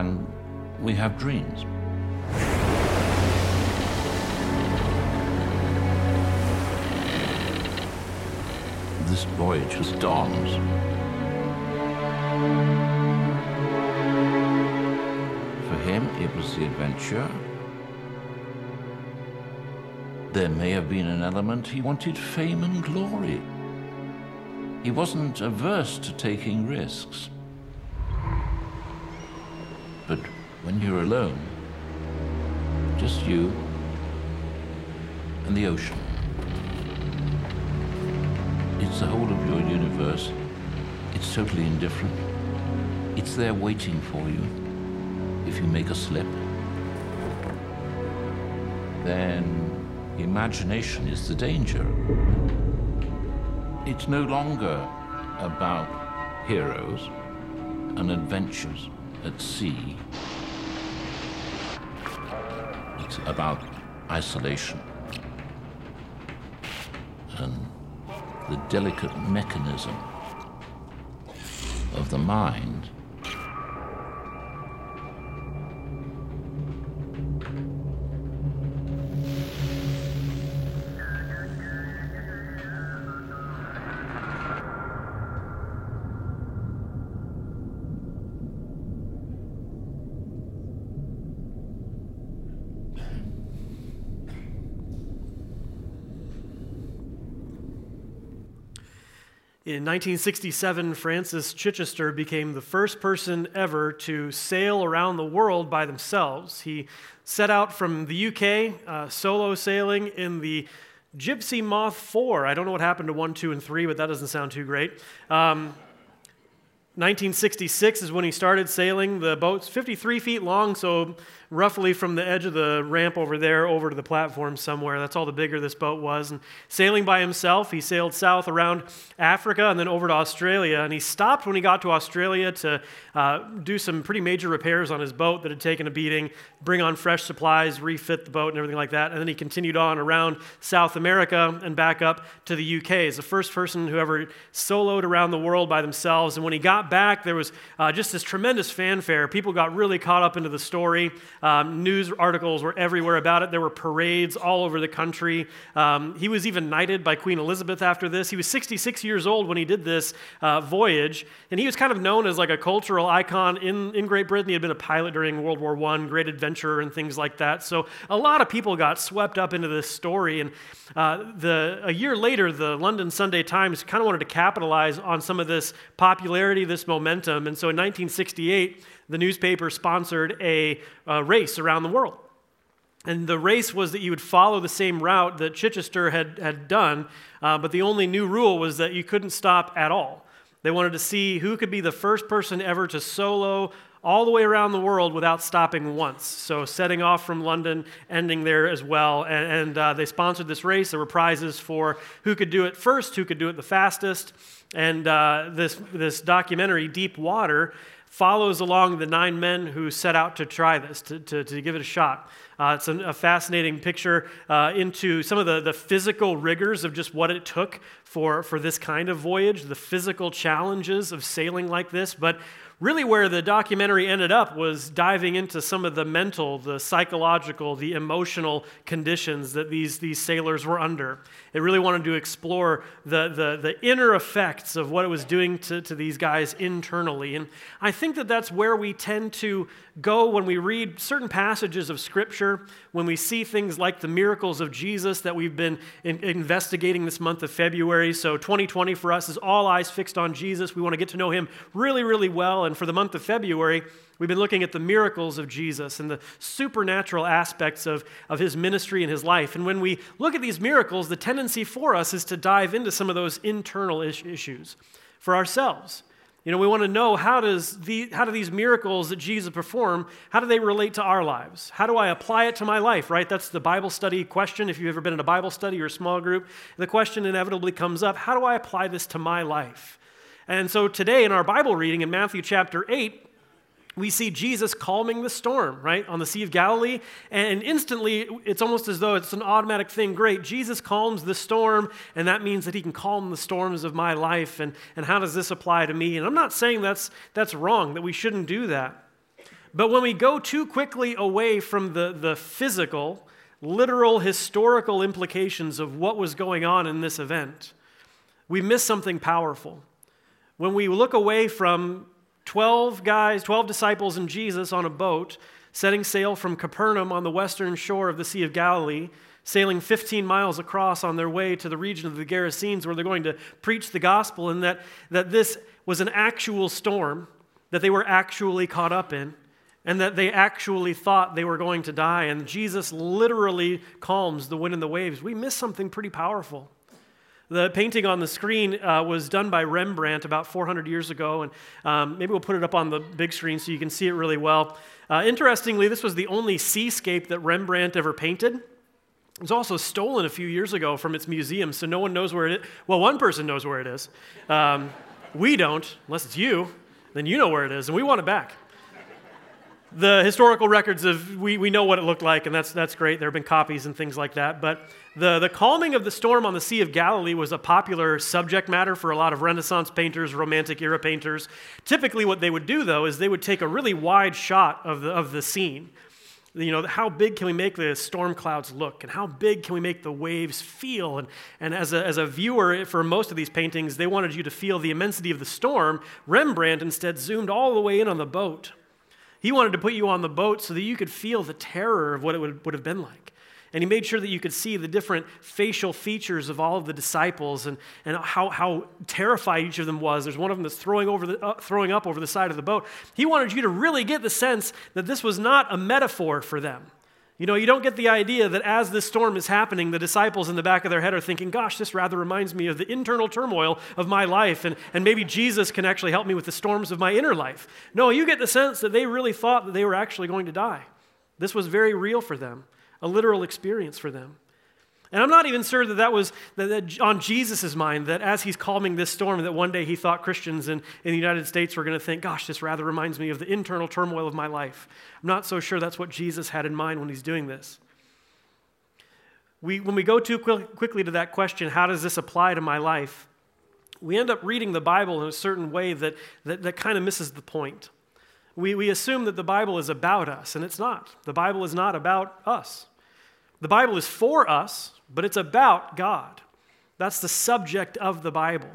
and we have dreams. This voyage was dawned. For him, it was the adventure. There may have been an element he wanted fame and glory. He wasn't averse to taking risks. When you're alone, just you and the ocean, it's the whole of your universe. It's totally indifferent. It's there waiting for you. If you make a slip, then imagination is the danger. It's no longer about heroes and adventures at sea. About isolation and the delicate mechanism of the mind In 1967, Francis Chichester became the first person ever to sail around the world by themselves. He set out from the UK, uh, solo sailing in the Gipsy Moth 4. I don't know what happened to 1, 2, and 3, but that doesn't sound too great. Um, 1966 is when he started sailing. The boat's 53 feet long, so roughly from the edge of the ramp over there over to the platform somewhere. That's all the bigger this boat was. And sailing by himself, he sailed south around Africa and then over to Australia. And he stopped when he got to Australia to uh, do some pretty major repairs on his boat that had taken a beating, bring on fresh supplies, refit the boat, and everything like that. And then he continued on around South America and back up to the UK. He's the first person who ever soloed around the world by themselves. And when he got back, there was uh, just this tremendous fanfare. People got really caught up into the story. Um, news articles were everywhere about it. There were parades all over the country. Um, he was even knighted by Queen Elizabeth after this. He was 66 years old when he did this uh, voyage, and he was kind of known as like a cultural icon in, in Great Britain. He had been a pilot during World War I, great adventurer, and things like that. So a lot of people got swept up into this story. And uh, the, a year later, the London Sunday Times kind of wanted to capitalize on some of this popularity, this momentum. And so in 1968, the newspaper sponsored a, a race around the world. And the race was that you would follow the same route that Chichester had, had done, uh, but the only new rule was that you couldn't stop at all. They wanted to see who could be the first person ever to solo all the way around the world without stopping once. So, setting off from London, ending there as well. And, and uh, they sponsored this race. There were prizes for who could do it first, who could do it the fastest. And uh, this, this documentary, Deep Water, follows along the nine men who set out to try this, to, to, to give it a shot. Uh, it's an, a fascinating picture uh, into some of the, the physical rigors of just what it took for, for this kind of voyage, the physical challenges of sailing like this. But really, where the documentary ended up was diving into some of the mental, the psychological, the emotional conditions that these, these sailors were under. It really wanted to explore the, the, the inner effects of what it was doing to, to these guys internally. And I think that that's where we tend to go when we read certain passages of Scripture, when we see things like the miracles of Jesus that we've been in, investigating this month of February. So 2020 for us is all eyes fixed on Jesus. We want to get to know him really, really well. And for the month of February, We've been looking at the miracles of Jesus and the supernatural aspects of, of his ministry and his life. And when we look at these miracles, the tendency for us is to dive into some of those internal issues for ourselves. You know, we want to know how, does the, how do these miracles that Jesus performed, how do they relate to our lives? How do I apply it to my life, right? That's the Bible study question. If you've ever been in a Bible study or a small group, the question inevitably comes up, how do I apply this to my life? And so today in our Bible reading in Matthew chapter 8, we see Jesus calming the storm, right, on the Sea of Galilee. And instantly, it's almost as though it's an automatic thing. Great, Jesus calms the storm, and that means that he can calm the storms of my life. And, and how does this apply to me? And I'm not saying that's, that's wrong, that we shouldn't do that. But when we go too quickly away from the, the physical, literal, historical implications of what was going on in this event, we miss something powerful. When we look away from 12 guys, 12 disciples and Jesus on a boat, setting sail from Capernaum on the western shore of the Sea of Galilee, sailing 15 miles across on their way to the region of the Gerasenes where they're going to preach the gospel, and that, that this was an actual storm that they were actually caught up in and that they actually thought they were going to die. And Jesus literally calms the wind and the waves. We miss something pretty powerful. The painting on the screen uh, was done by Rembrandt about 400 years ago, and um, maybe we'll put it up on the big screen so you can see it really well. Uh, interestingly, this was the only seascape that Rembrandt ever painted. It was also stolen a few years ago from its museum, so no one knows where it is. Well, one person knows where it is. Um, we don't, unless it's you. Then you know where it is, and we want it back the historical records of we, we know what it looked like and that's, that's great. There have been copies and things like that. But the, the calming of the storm on the sea of galilee was a popular subject matter for a lot of renaissance painters romantic era painters. Typically what they would do though is they would take a really wide shot of the, of the scene. You know how big can we make the storm clouds look? And how big can we make the waves feel? And, and as, a, as a viewer for most of these paintings they wanted you to feel the immensity of the storm. Rembrandt instead zoomed all the way in on the boat he wanted to put you on the boat so that you could feel the terror of what it would, would have been like. And he made sure that you could see the different facial features of all of the disciples and, and how, how terrified each of them was. There's one of them that's throwing, over the, uh, throwing up over the side of the boat. He wanted you to really get the sense that this was not a metaphor for them. You know, you don't get the idea that as this storm is happening, the disciples in the back of their head are thinking, gosh, this rather reminds me of the internal turmoil of my life, and, and maybe Jesus can actually help me with the storms of my inner life. No, you get the sense that they really thought that they were actually going to die. This was very real for them, a literal experience for them. And I'm not even sure that that was on Jesus' mind, that as he's calming this storm, that one day he thought Christians in, in the United States were going to think, gosh, this rather reminds me of the internal turmoil of my life. I'm not so sure that's what Jesus had in mind when he's doing this. We, when we go too quickly to that question, how does this apply to my life? We end up reading the Bible in a certain way that, that, that kind of misses the point. We, we assume that the Bible is about us, and it's not. The Bible is not about us. The Bible is for us, but it's about God. That's the subject of the Bible.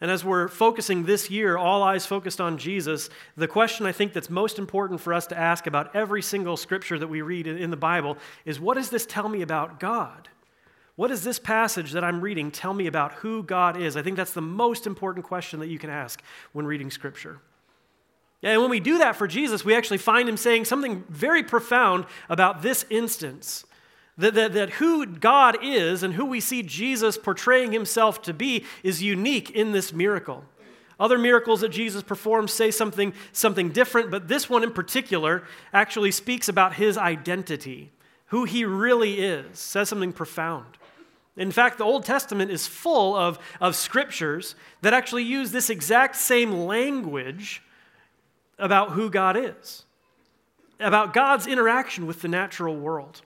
And as we're focusing this year, all eyes focused on Jesus, the question I think that's most important for us to ask about every single scripture that we read in the Bible is what does this tell me about God? What does this passage that I'm reading tell me about who God is? I think that's the most important question that you can ask when reading scripture. And when we do that for Jesus, we actually find him saying something very profound about this instance that, that, that who God is and who we see Jesus portraying himself to be is unique in this miracle. Other miracles that Jesus performs say something, something different, but this one in particular actually speaks about his identity, who he really is, says something profound. In fact, the Old Testament is full of, of scriptures that actually use this exact same language about who God is, about God's interaction with the natural world.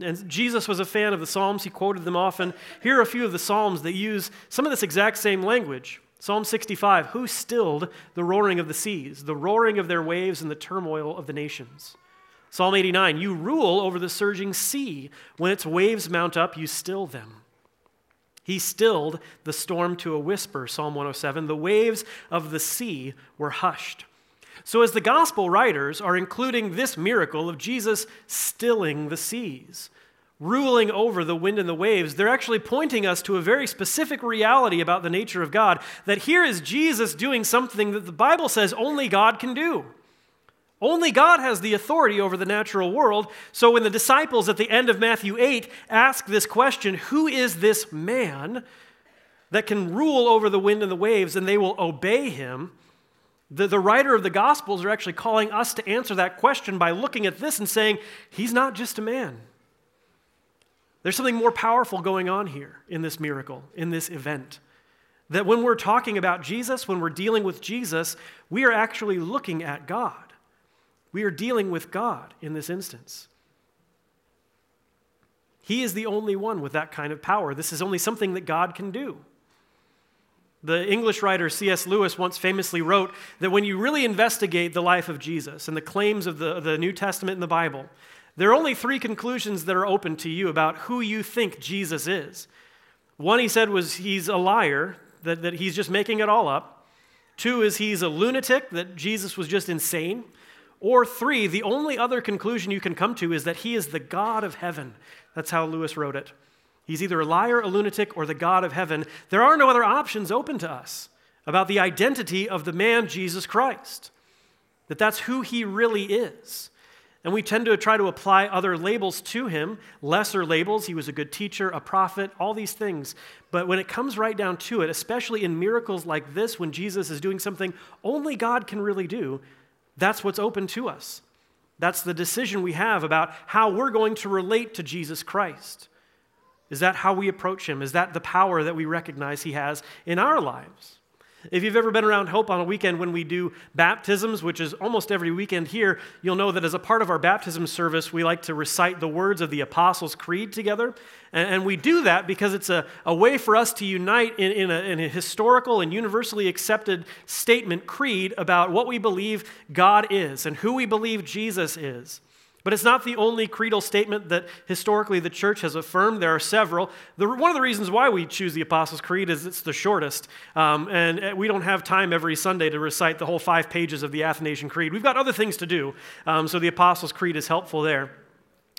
And Jesus was a fan of the Psalms. He quoted them often. Here are a few of the Psalms that use some of this exact same language. Psalm 65 Who stilled the roaring of the seas, the roaring of their waves, and the turmoil of the nations? Psalm 89 You rule over the surging sea. When its waves mount up, you still them. He stilled the storm to a whisper, Psalm 107. The waves of the sea were hushed. So, as the gospel writers are including this miracle of Jesus stilling the seas, ruling over the wind and the waves, they're actually pointing us to a very specific reality about the nature of God. That here is Jesus doing something that the Bible says only God can do. Only God has the authority over the natural world. So when the disciples at the end of Matthew 8 ask this question, Who is this man that can rule over the wind and the waves, and they will obey him? The, the writer of the Gospels are actually calling us to answer that question by looking at this and saying, He's not just a man. There's something more powerful going on here in this miracle, in this event. That when we're talking about Jesus, when we're dealing with Jesus, we are actually looking at God. We are dealing with God in this instance. He is the only one with that kind of power. This is only something that God can do. The English writer C.S. Lewis once famously wrote that when you really investigate the life of Jesus and the claims of the, the New Testament and the Bible, there are only three conclusions that are open to you about who you think Jesus is. One, he said, was he's a liar, that, that he's just making it all up. Two is he's a lunatic, that Jesus was just insane. Or three, the only other conclusion you can come to is that he is the God of heaven. That's how Lewis wrote it. He's either a liar, a lunatic, or the God of heaven. There are no other options open to us about the identity of the man Jesus Christ. That that's who he really is. And we tend to try to apply other labels to him, lesser labels. He was a good teacher, a prophet, all these things. But when it comes right down to it, especially in miracles like this, when Jesus is doing something only God can really do, that's what's open to us. That's the decision we have about how we're going to relate to Jesus Christ. Is that how we approach him? Is that the power that we recognize he has in our lives? If you've ever been around Hope on a weekend when we do baptisms, which is almost every weekend here, you'll know that as a part of our baptism service, we like to recite the words of the Apostles' Creed together. And, we do that because it's a, a way for us to unite in, in, a, in a historical and universally accepted statement, creed, about what we believe God is and who we believe Jesus is. But it's not the only creedal statement that historically the church has affirmed. There are several. The, one of the reasons why we choose the Apostles' Creed is it's the shortest. Um, and uh, we don't have time every Sunday to recite the whole five pages of the Athanasian Creed. We've got other things to do. Um, so the Apostles' Creed is helpful there.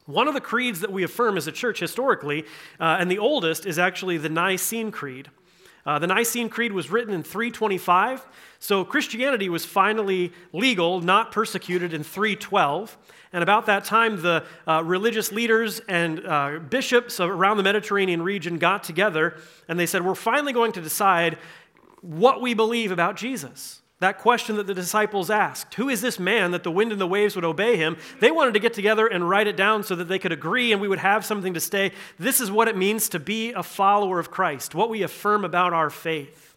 One of the creeds that we affirm as a church historically, uh, and the oldest, is actually the Nicene Creed. Uh, the Nicene Creed was written in 325, so Christianity was finally legal, not persecuted, in 312. And about that time, the uh, religious leaders and uh, bishops around the Mediterranean region got together and they said, We're finally going to decide what we believe about Jesus. That question that the disciples asked Who is this man that the wind and the waves would obey him? They wanted to get together and write it down so that they could agree and we would have something to stay. This is what it means to be a follower of Christ, what we affirm about our faith.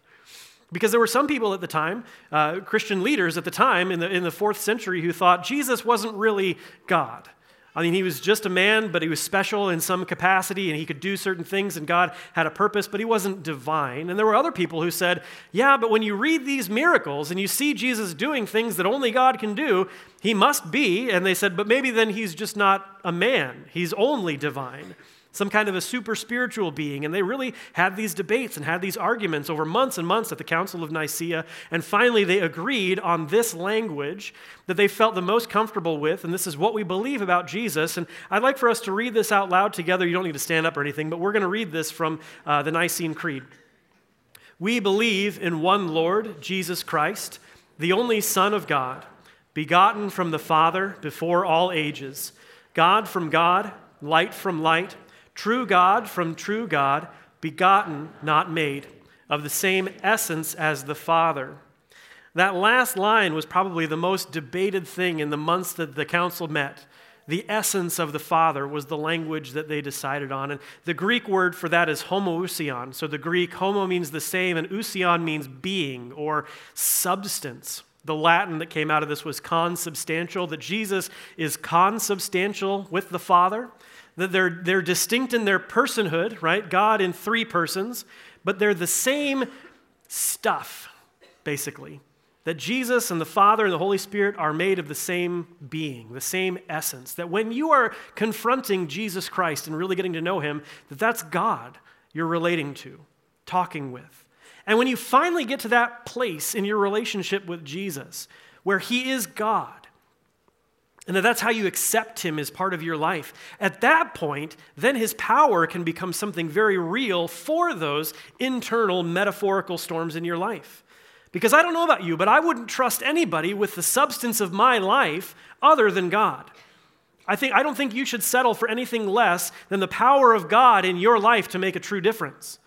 Because there were some people at the time, uh, Christian leaders at the time in the, in the fourth century, who thought Jesus wasn't really God. I mean, he was just a man, but he was special in some capacity and he could do certain things and God had a purpose, but he wasn't divine. And there were other people who said, yeah, but when you read these miracles and you see Jesus doing things that only God can do, he must be. And they said, but maybe then he's just not a man, he's only divine some kind of a super spiritual being. And they really had these debates and had these arguments over months and months at the Council of Nicaea. And finally, they agreed on this language that they felt the most comfortable with. And this is what we believe about Jesus. And I'd like for us to read this out loud together. You don't need to stand up or anything, but we're going to read this from uh, the Nicene Creed. We believe in one Lord, Jesus Christ, the only Son of God, begotten from the Father before all ages, God from God, light from light true God from true God, begotten, not made, of the same essence as the Father. That last line was probably the most debated thing in the months that the council met. The essence of the Father was the language that they decided on. And the Greek word for that is homoousion. So the Greek homo means the same, and ousion means being or substance. The Latin that came out of this was consubstantial, that Jesus is consubstantial with the Father that they're, they're distinct in their personhood, right? God in three persons, but they're the same stuff, basically. That Jesus and the Father and the Holy Spirit are made of the same being, the same essence. That when you are confronting Jesus Christ and really getting to know him, that that's God you're relating to, talking with. And when you finally get to that place in your relationship with Jesus, where he is God, and that that's how you accept him as part of your life. At that point, then his power can become something very real for those internal metaphorical storms in your life. Because I don't know about you, but I wouldn't trust anybody with the substance of my life other than God. I, think, I don't think you should settle for anything less than the power of God in your life to make a true difference.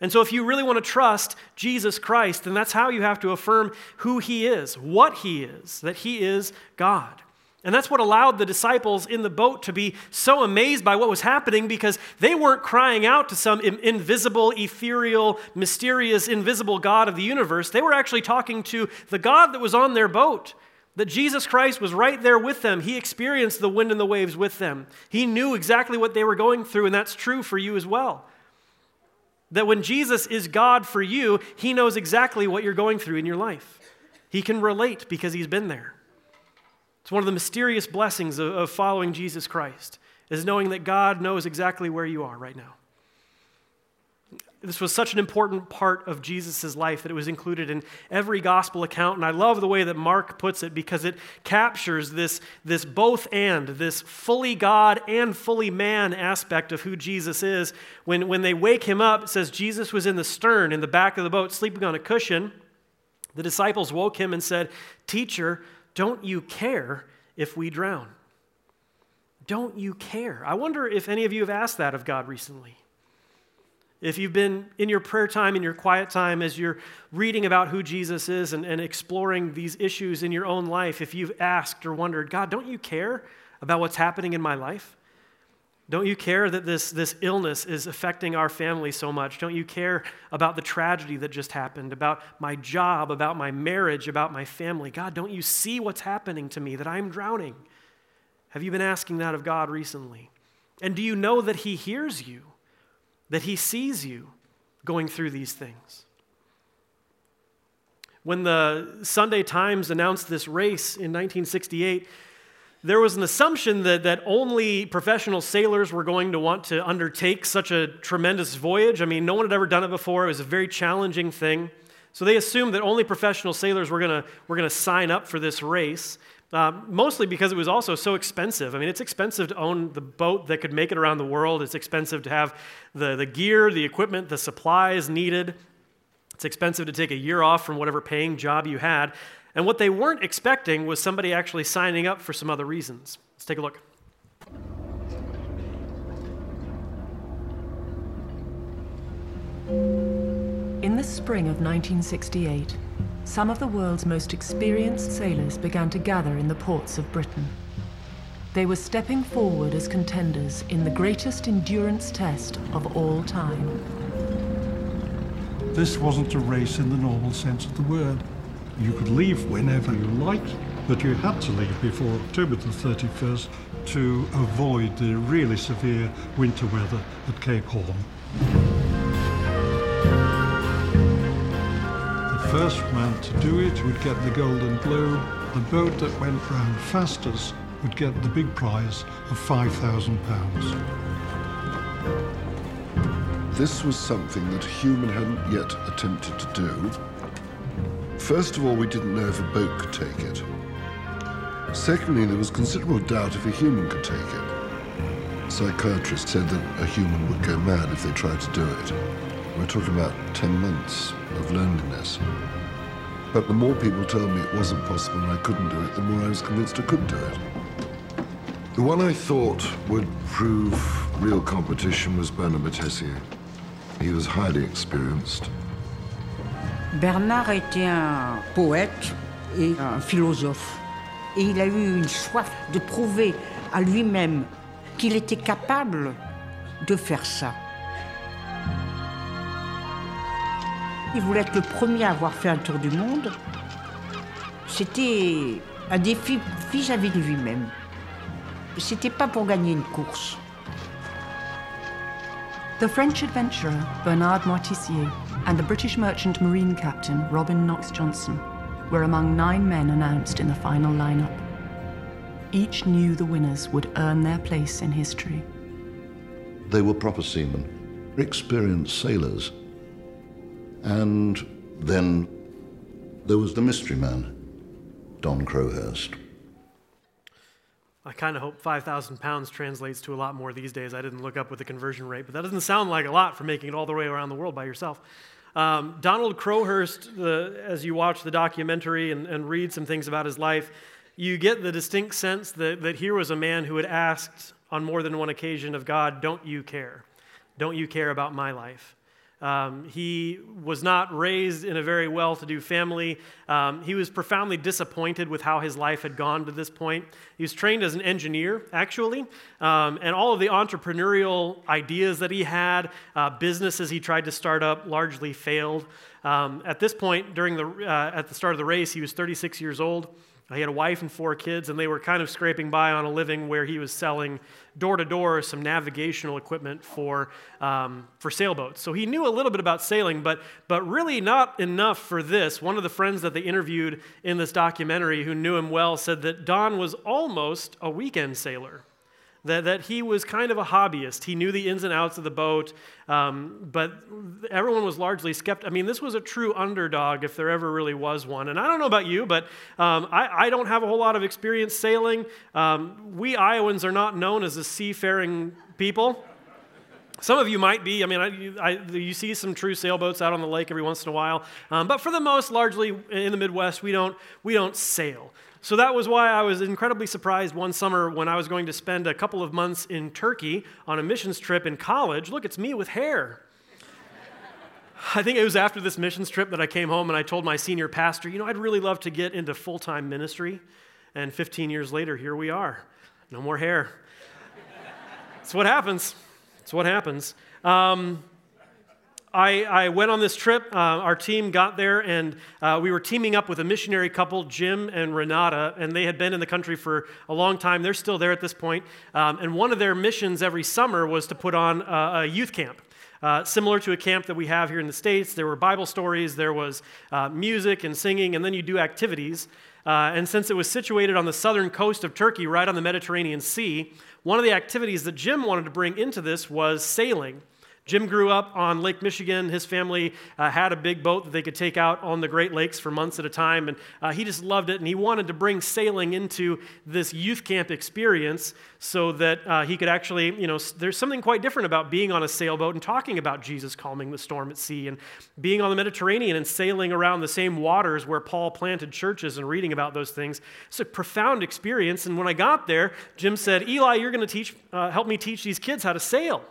And so, if you really want to trust Jesus Christ, then that's how you have to affirm who He is, what He is, that He is God. And that's what allowed the disciples in the boat to be so amazed by what was happening because they weren't crying out to some invisible, ethereal, mysterious, invisible God of the universe. They were actually talking to the God that was on their boat. That Jesus Christ was right there with them. He experienced the wind and the waves with them. He knew exactly what they were going through, and that's true for you as well. That when Jesus is God for you, he knows exactly what you're going through in your life. He can relate because he's been there. It's one of the mysterious blessings of, of following Jesus Christ, is knowing that God knows exactly where you are right now. This was such an important part of Jesus' life that it was included in every gospel account. And I love the way that Mark puts it because it captures this, this both and, this fully God and fully man aspect of who Jesus is. When, when they wake him up, it says Jesus was in the stern, in the back of the boat, sleeping on a cushion. The disciples woke him and said, Teacher, don't you care if we drown? Don't you care? I wonder if any of you have asked that of God recently. If you've been in your prayer time, in your quiet time, as you're reading about who Jesus is and, and exploring these issues in your own life, if you've asked or wondered, God, don't you care about what's happening in my life? Don't you care that this, this illness is affecting our family so much? Don't you care about the tragedy that just happened, about my job, about my marriage, about my family? God, don't you see what's happening to me, that I'm drowning? Have you been asking that of God recently? And do you know that He hears you? that He sees you going through these things. When the Sunday Times announced this race in 1968, there was an assumption that, that only professional sailors were going to want to undertake such a tremendous voyage. I mean, no one had ever done it before, it was a very challenging thing. So they assumed that only professional sailors were going were to sign up for this race. Uh, mostly because it was also so expensive. I mean, it's expensive to own the boat that could make it around the world. It's expensive to have the, the gear, the equipment, the supplies needed. It's expensive to take a year off from whatever paying job you had. And what they weren't expecting was somebody actually signing up for some other reasons. Let's take a look. In the spring of 1968, some of the world's most experienced sailors began to gather in the ports of Britain. They were stepping forward as contenders in the greatest endurance test of all time. This wasn't a race in the normal sense of the word. You could leave whenever you liked, but you had to leave before October the 31st to avoid the really severe winter weather at Cape Horn. The first man to do it would get the Golden Globe. The boat that went round fastest would get the big prize of £5,000. This was something that human hadn't yet attempted to do. First of all, we didn't know if a boat could take it. Secondly, there was considerable doubt if a human could take it. Psychiatrists said that a human would go mad if they tried to do it. We're talking about 10 months of loneliness. But the more people told me it wasn't possible and I couldn't do it, the more I was convinced I could do it. The one I thought would prove real competition was Bernard Tessier. He was highly experienced. Bernard était un poète et un philosophe. Et il a eu une soif de prouver à lui-même qu'il était capable de faire ça. Il voulait être le premier à avoir fait un tour du monde. C'était un défi vis-à-vis de lui-même. C'était pas pour gagner une course. The French adventurer Bernard Moitessier and the British merchant marine captain Robin Knox-Johnston were among nine men announced in the final lineup. Each knew the winners would earn their place in history. They were proper seamen, experienced sailors and then there was the mystery man, Don Crowhurst. I kind of hope 5,000 pounds translates to a lot more these days. I didn't look up with the conversion rate, but that doesn't sound like a lot for making it all the way around the world by yourself. Um, Donald Crowhurst, the, as you watch the documentary and, and read some things about his life, you get the distinct sense that, that here was a man who had asked on more than one occasion of God, Don't you care? Don't you care about my life? Um, he was not raised in a very well to do family. Um, he was profoundly disappointed with how his life had gone to this point. He was trained as an engineer, actually, um, and all of the entrepreneurial ideas that he had, uh, businesses he tried to start up, largely failed. Um, at this point, during the, uh, at the start of the race, he was 36 years old. He had a wife and four kids, and they were kind of scraping by on a living where he was selling door to door some navigational equipment for, um, for sailboats. So he knew a little bit about sailing, but, but really not enough for this. One of the friends that they interviewed in this documentary who knew him well said that Don was almost a weekend sailor that, that he was kind of a hobbyist. He knew the ins and outs of the boat, um, but everyone was largely skeptical. I mean, this was a true underdog if there ever really was one. And I don't know about you, but um, I, I, don't have a whole lot of experience sailing. Um, we Iowans are not known as a seafaring people. Some of you might be. I mean, I, I, you see some true sailboats out on the lake every once in a while, um, but for the most, largely in the Midwest, we don't we don't sail. So that was why I was incredibly surprised one summer when I was going to spend a couple of months in Turkey on a missions trip in college. Look, it's me with hair. I think it was after this missions trip that I came home and I told my senior pastor, you know, I'd really love to get into full time ministry. And 15 years later, here we are. No more hair. That's what happens. That's what happens. Um, I, I, went on this trip. Uh, our team got there, and uh, we were teaming up with a missionary couple, Jim and Renata, and they had been in the country for a long time. They're still there at this point. Um, and one of their missions every summer was to put on a, a youth camp. Uh, similar to a camp that we have here in the States, there were Bible stories, there was uh, music and singing, and then you do activities. Uh, and since it was situated on the southern coast of Turkey, right on the Mediterranean Sea, one of the activities that Jim wanted to bring into this was sailing. Jim grew up on Lake Michigan. His family uh, had a big boat that they could take out on the Great Lakes for months at a time, and uh, he just loved it. And he wanted to bring sailing into this youth camp experience so that uh, he could actually, you know, there's something quite different about being on a sailboat and talking about Jesus calming the storm at sea, and being on the Mediterranean and sailing around the same waters where Paul planted churches and reading about those things. It's a profound experience. And when I got there, Jim said, Eli, you're going to teach, uh, help me teach these kids how to sail.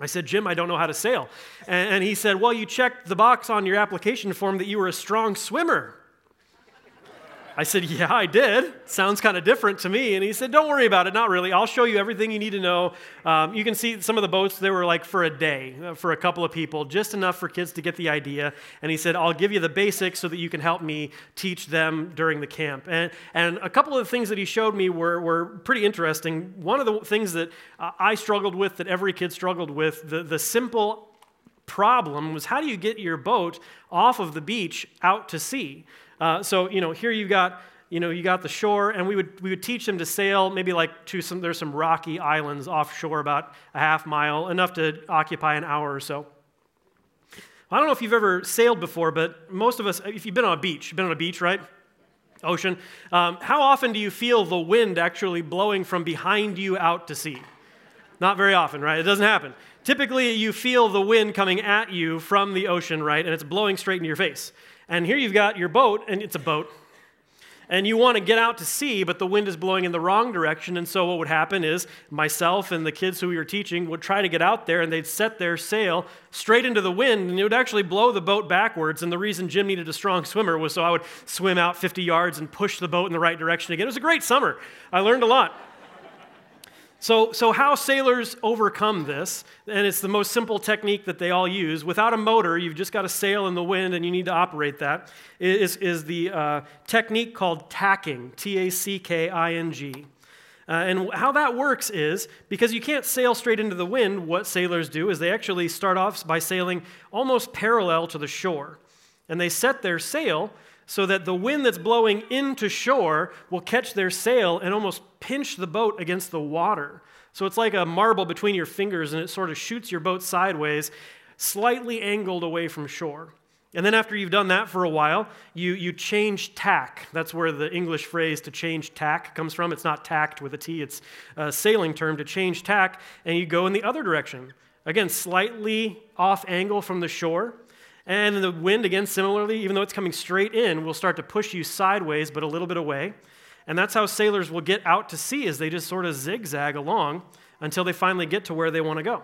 I said, Jim, I don't know how to sail. And, he said, Well, you checked the box on your application form that you were a strong swimmer. I said, Yeah, I did. Sounds kind of different to me. And he said, Don't worry about it. Not really. I'll show you everything you need to know. Um, you can see some of the boats, they were like for a day, uh, for a couple of people, just enough for kids to get the idea. And he said, I'll give you the basics so that you can help me teach them during the camp. And, and a couple of the things that he showed me were, were pretty interesting. One of the things that uh, I struggled with, that every kid struggled with, the, the simple problem was how do you get your boat off of the beach out to sea? Uh, so, you know, here you got, you know, you got the shore, and we would, we would teach them to sail maybe like to some, there's some rocky islands offshore about a half mile, enough to occupy an hour or so. I don't know if you've ever sailed before, but most of us, if you've been on a beach, you've been on a beach, right? Ocean. Um, how often do you feel the wind actually blowing from behind you out to sea? Not very often, right? It doesn't happen. Typically, you feel the wind coming at you from the ocean, right? And it's blowing straight into your face. And here you've got your boat, and it's a boat. And you want to get out to sea, but the wind is blowing in the wrong direction. And so, what would happen is myself and the kids who we were teaching would try to get out there, and they'd set their sail straight into the wind, and it would actually blow the boat backwards. And the reason Jim needed a strong swimmer was so I would swim out 50 yards and push the boat in the right direction again. It was a great summer. I learned a lot. So, so, how sailors overcome this, and it's the most simple technique that they all use. Without a motor, you've just got to sail in the wind and you need to operate that, is, is the uh, technique called tacking, T A C K I N G. Uh, and how that works is because you can't sail straight into the wind, what sailors do is they actually start off by sailing almost parallel to the shore. And they set their sail so that the wind that's blowing into shore will catch their sail and almost pinch the boat against the water. So it's like a marble between your fingers and it sort of shoots your boat sideways, slightly angled away from shore. And then after you've done that for a while, you, you change tack. That's where the English phrase to change tack comes from. It's not tacked with a T, it's a sailing term to change tack, and you go in the other direction. Again, slightly off angle from the shore. And the wind, again, similarly, even though it's coming straight in, will start to push you sideways, but a little bit away. And that's how sailors will get out to sea, is they just sort of zigzag along until they finally get to where they want to go.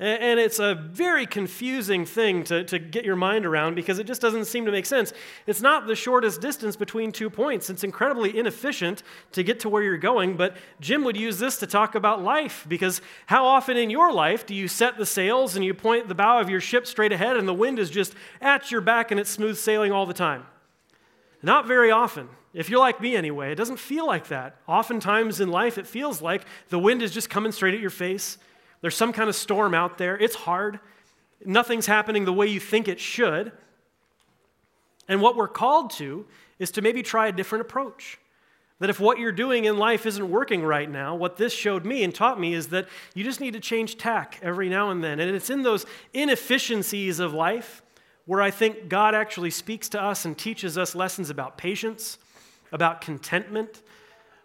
And it's a very confusing thing to, to get your mind around because it just doesn't seem to make sense. It's not the shortest distance between two points. It's incredibly inefficient to get to where you're going. But Jim would use this to talk about life because how often in your life do you set the sails and you point the bow of your ship straight ahead and the wind is just at your back and it's smooth sailing all the time? Not very often. If you're like me anyway, it doesn't feel like that. Oftentimes in life, it feels like the wind is just coming straight at your face. There's some kind of storm out there. It's hard. Nothing's happening the way you think it should. And what we're called to is to maybe try a different approach. That if what you're doing in life isn't working right now, what this showed me and taught me is that you just need to change tack every now and then. And it's in those inefficiencies of life where I think God actually speaks to us and teaches us lessons about patience, about contentment,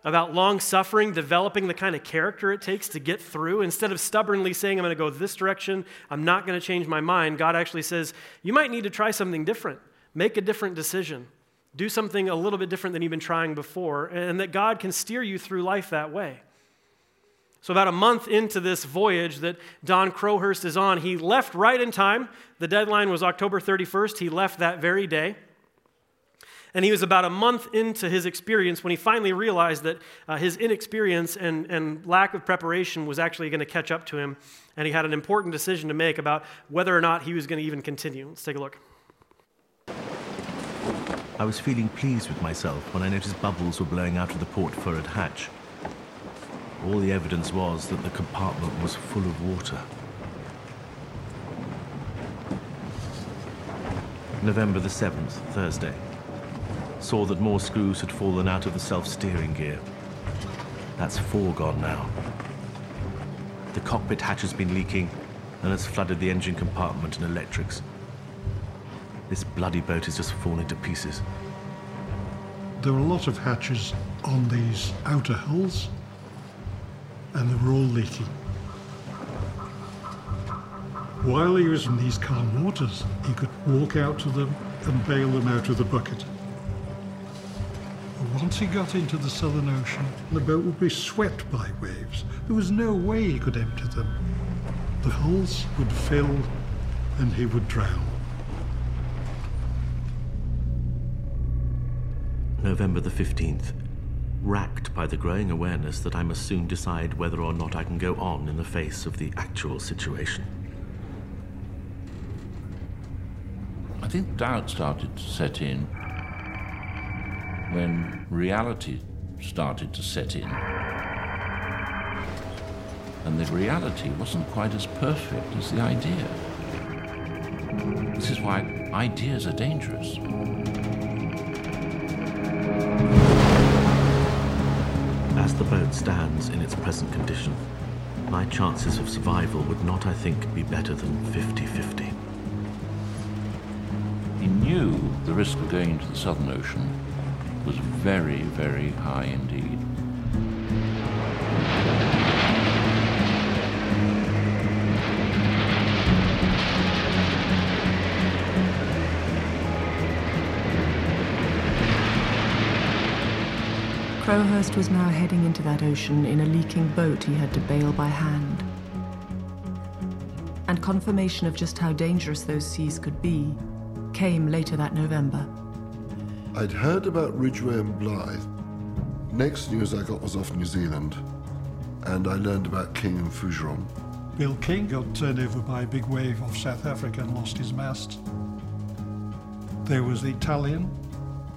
about long suffering, developing the kind of character it takes to get through. Instead of stubbornly saying, I'm going to go this direction, I'm not going to change my mind, God actually says, You might need to try something different, make a different decision, do something a little bit different than you've been trying before, and that God can steer you through life that way. So, about a month into this voyage that Don Crowhurst is on, he left right in time. The deadline was October 31st. He left that very day. And he was about a month into his experience when he finally realized that uh, his inexperience and, and lack of preparation was actually going to catch up to him. And he had an important decision to make about whether or not he was going to even continue. Let's take a look. I was feeling pleased with myself when I noticed bubbles were blowing out of the port forward hatch. All the evidence was that the compartment was full of water. November the 7th, Thursday. Saw that more screws had fallen out of the self-steering gear. That's four gone now. The cockpit hatch has been leaking and has flooded the engine compartment and electrics. This bloody boat is just falling to pieces. There are a lot of hatches on these outer hulls and they were all leaking. While he was in these calm waters, he could walk out to them and bail them out with a bucket. But once he got into the Southern Ocean, the boat would be swept by waves. There was no way he could empty them. The hulls would fill and he would drown. November the 15th, racked by the growing awareness that I must soon decide whether or not I can go on in the face of the actual situation. I think doubt started to set in when reality started to set in. And the reality wasn't quite as perfect as the idea. This is why ideas are dangerous. As the boat stands in its present condition, my chances of survival would not, I think, be better than 50 50. He knew the risk of going into the Southern Ocean was very, very high indeed. Crowhurst was now heading into that ocean in a leaking boat he had to bail by hand. And confirmation of just how dangerous those seas could be came later that November. I'd heard about Ridgway and Blyth. Next news I got was off New Zealand, and I learned about King and Fougeron. Bill King got turned over by a big wave off South Africa and lost his mast. There was the Italian,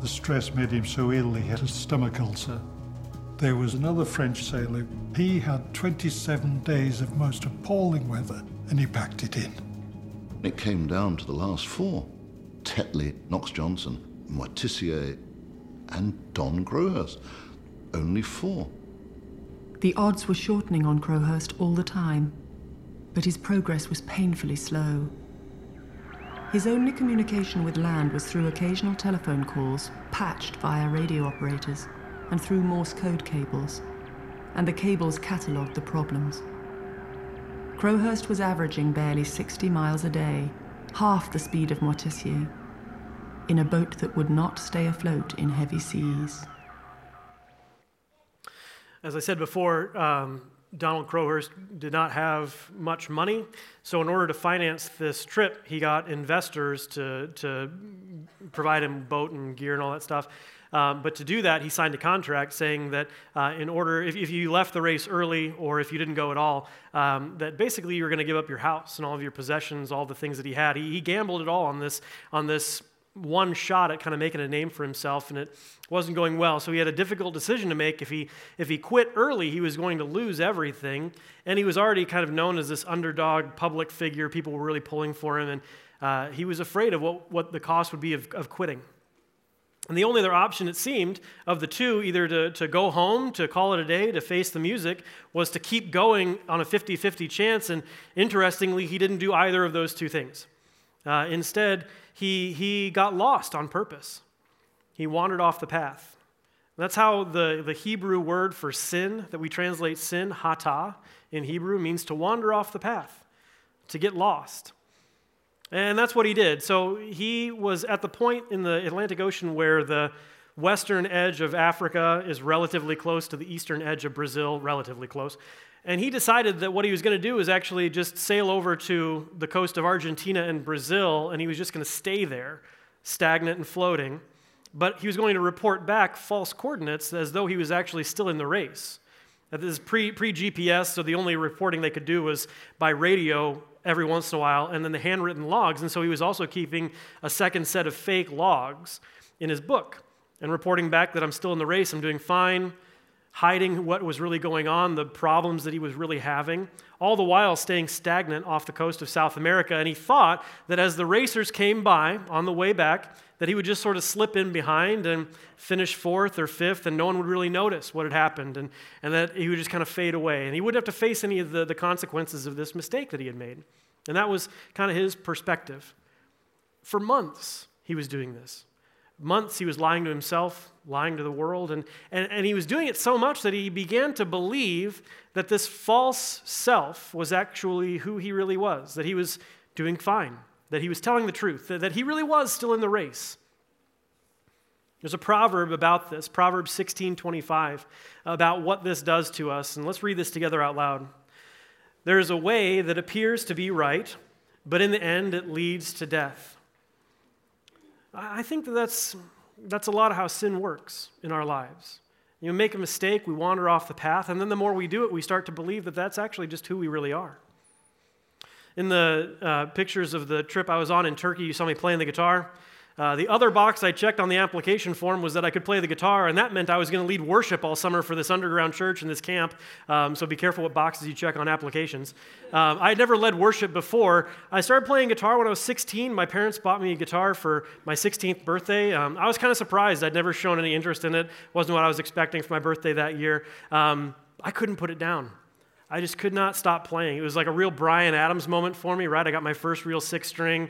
the stress made him so ill he had a stomach ulcer. There was another French sailor. He had 27 days of most appalling weather and he packed it in. It came down to the last four Tetley, Knox-Johnston, Moitessier, and Don Crowhurst. Only four. The odds were shortening on Crowhurst all the time, but his progress was painfully slow. His only communication with land was through occasional telephone calls, patched via radio operators, and through Morse code cables. And the cables catalogued the problems. Crowhurst was averaging barely 60 miles a day, half the speed of Moitessier, in a boat that would not stay afloat in heavy seas. As I said before, um, Donald Crowhurst did not have much money. So, in order to finance this trip, he got investors to, to provide him boat and gear and all that stuff. Um, but to do that, he signed a contract saying that uh, in order, if, if you left the race early or if you didn't go at all, um, that basically you were going to give up your house and all of your possessions, all the things that he had. He, he gambled it all on this, on this one shot at kind of making a name for himself, and it wasn't going well. So he had a difficult decision to make. If he, if he quit early, he was going to lose everything. And he was already kind of known as this underdog public figure. People were really pulling for him, and uh, he was afraid of what, what the cost would be of, of quitting. And the only other option, it seemed, of the two, either to, to go home, to call it a day, to face the music, was to keep going on a 50 50 chance. And interestingly, he didn't do either of those two things. Uh, instead, he, he got lost on purpose. He wandered off the path. That's how the, the Hebrew word for sin, that we translate sin, hata, in Hebrew, means to wander off the path, to get lost. And that's what he did. So he was at the point in the Atlantic Ocean where the western edge of Africa is relatively close to the eastern edge of Brazil, relatively close. And he decided that what he was going to do was actually just sail over to the coast of Argentina and Brazil, and he was just going to stay there, stagnant and floating. But he was going to report back false coordinates as though he was actually still in the race. This is pre GPS, so the only reporting they could do was by radio every once in a while, and then the handwritten logs. And so he was also keeping a second set of fake logs in his book and reporting back that I'm still in the race, I'm doing fine, hiding what was really going on, the problems that he was really having, all the while staying stagnant off the coast of South America. And he thought that as the racers came by on the way back, that he would just sort of slip in behind and finish fourth or fifth, and no one would really notice what had happened, and, and that he would just kind of fade away. And he wouldn't have to face any of the, the consequences of this mistake that he had made. And that was kind of his perspective. For months, he was doing this. Months, he was lying to himself, lying to the world, and, and, and he was doing it so much that he began to believe that this false self was actually who he really was, that he was doing fine, that he was telling the truth, that, that he really was still in the race. There's a proverb about this, Proverbs 16:25, about what this does to us, and let's read this together out loud. There is a way that appears to be right, but in the end it leads to death. I think that that's, that's a lot of how sin works in our lives. You know, make a mistake, we wander off the path, and then the more we do it, we start to believe that that's actually just who we really are. In the uh, pictures of the trip I was on in Turkey, you saw me playing the guitar. Uh, the other box I checked on the application form was that I could play the guitar, and that meant I was going to lead worship all summer for this underground church and this camp. Um, so be careful what boxes you check on applications. Um, I had never led worship before. I started playing guitar when I was 16. My parents bought me a guitar for my 16th birthday. Um, I was kind of surprised. I'd never shown any interest in it. wasn't what I was expecting for my birthday that year. Um, I couldn't put it down. I just could not stop playing. It was like a real Bryan Adams moment for me, right? I got my first real six string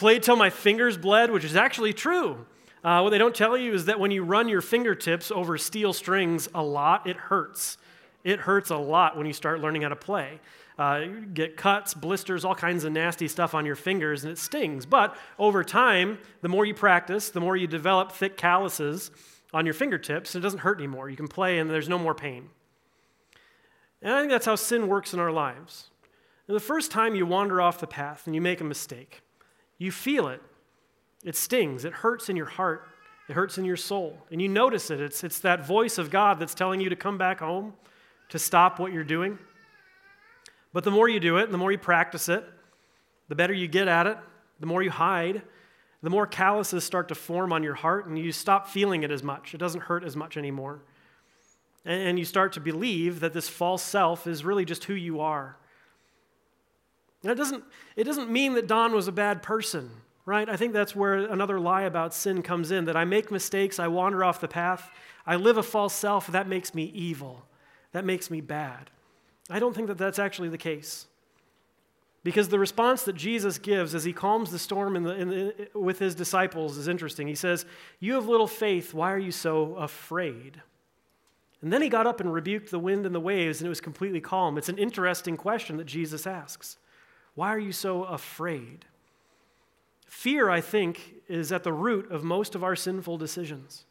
played till my fingers bled, which is actually true. Uh, what they don't tell you is that when you run your fingertips over steel strings a lot, it hurts. It hurts a lot when you start learning how to play. Uh, you get cuts, blisters, all kinds of nasty stuff on your fingers, and it stings. But over time, the more you practice, the more you develop thick calluses on your fingertips, and it doesn't hurt anymore. You can play, and there's no more pain. And I think that's how sin works in our lives. And the first time you wander off the path and you make a mistake, you feel it. It stings. It hurts in your heart. It hurts in your soul. And you notice it. It's, it's that voice of God that's telling you to come back home, to stop what you're doing. But the more you do it, and the more you practice it, the better you get at it, the more you hide, the more calluses start to form on your heart, and you stop feeling it as much. It doesn't hurt as much anymore. And you start to believe that this false self is really just who you are. It doesn't, it doesn't mean that Don was a bad person, right? I think that's where another lie about sin comes in that I make mistakes, I wander off the path, I live a false self, that makes me evil. That makes me bad. I don't think that that's actually the case. Because the response that Jesus gives as he calms the storm in the, in the, with his disciples is interesting. He says, You have little faith, why are you so afraid? And then he got up and rebuked the wind and the waves, and it was completely calm. It's an interesting question that Jesus asks. Why are you so afraid? Fear, I think, is at the root of most of our sinful decisions.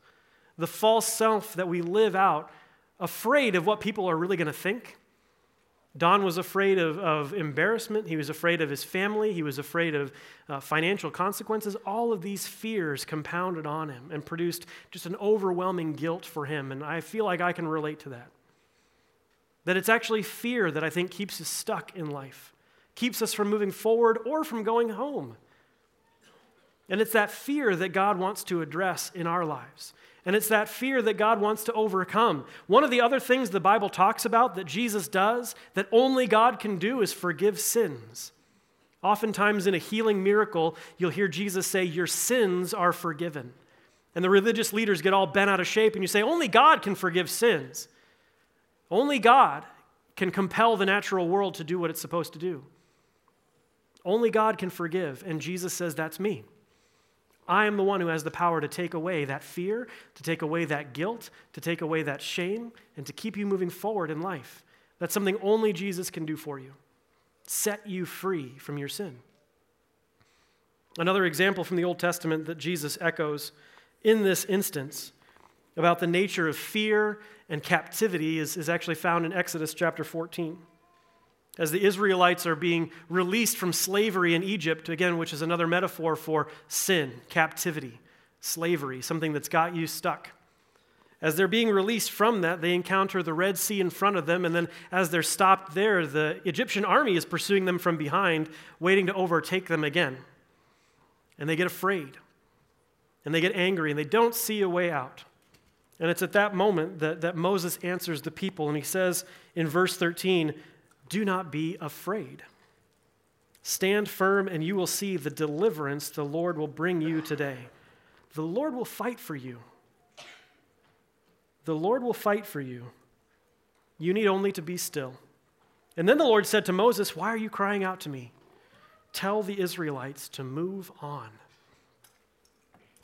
The false self that we live out, afraid of what people are really going to think. Don was afraid of, of embarrassment. He was afraid of his family. He was afraid of uh, financial consequences. All of these fears compounded on him and produced just an overwhelming guilt for him. And I feel like I can relate to that. That it's actually fear that I think keeps us stuck in life keeps us from moving forward or from going home. And it's that fear that God wants to address in our lives. And it's that fear that God wants to overcome. One of the other things the Bible talks about that Jesus does that only God can do is forgive sins. Oftentimes, in a healing miracle, you'll hear Jesus say, Your sins are forgiven. And the religious leaders get all bent out of shape, and you say, Only God can forgive sins. Only God can compel the natural world to do what it's supposed to do. Only God can forgive. And Jesus says, That's me. I am the one who has the power to take away that fear, to take away that guilt, to take away that shame, and to keep you moving forward in life. That's something only Jesus can do for you set you free from your sin. Another example from the Old Testament that Jesus echoes in this instance about the nature of fear and captivity is, is actually found in Exodus chapter 14 as the Israelites are being released from slavery in Egypt, again, which is another metaphor for sin, captivity, slavery, something that's got you stuck. As they're being released from that, they encounter the Red Sea in front of them, and then as they're stopped there, the Egyptian army is pursuing them from behind, waiting to overtake them again. And they get afraid, and they get angry, and they don't see a way out. And it's at that moment that, that Moses answers the people, and he says in verse 13, do not be afraid. Stand firm, and you will see the deliverance the Lord will bring you today. The Lord will fight for you. The Lord will fight for you. You need only to be still. And then the Lord said to Moses, Why are you crying out to me? Tell the Israelites to move on.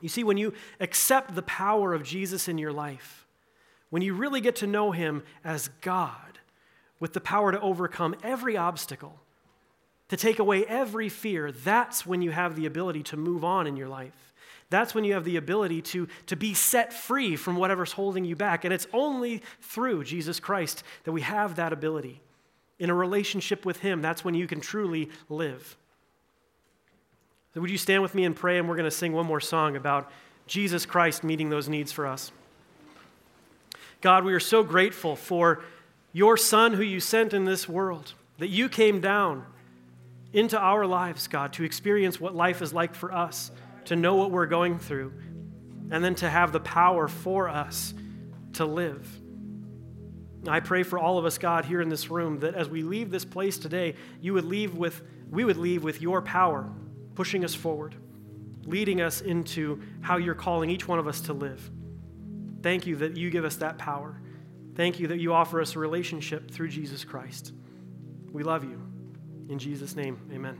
You see, when you accept the power of Jesus in your life, when you really get to know him as God, with the power to overcome every obstacle, to take away every fear, that's when you have the ability to move on in your life. That's when you have the ability to, to be set free from whatever's holding you back. And it's only through Jesus Christ that we have that ability. In a relationship with Him, that's when you can truly live. So, would you stand with me and pray? And we're going to sing one more song about Jesus Christ meeting those needs for us. God, we are so grateful for your Son who you sent in this world, that you came down into our lives, God, to experience what life is like for us, to know what we're going through, and then to have the power for us to live. I pray for all of us, God, here in this room, that as we leave this place today, you would leave with, we would leave with your power, pushing us forward, leading us into how you're calling each one of us to live. Thank you that you give us that power. Thank you that you offer us a relationship through Jesus Christ. We love you. In Jesus' name, amen.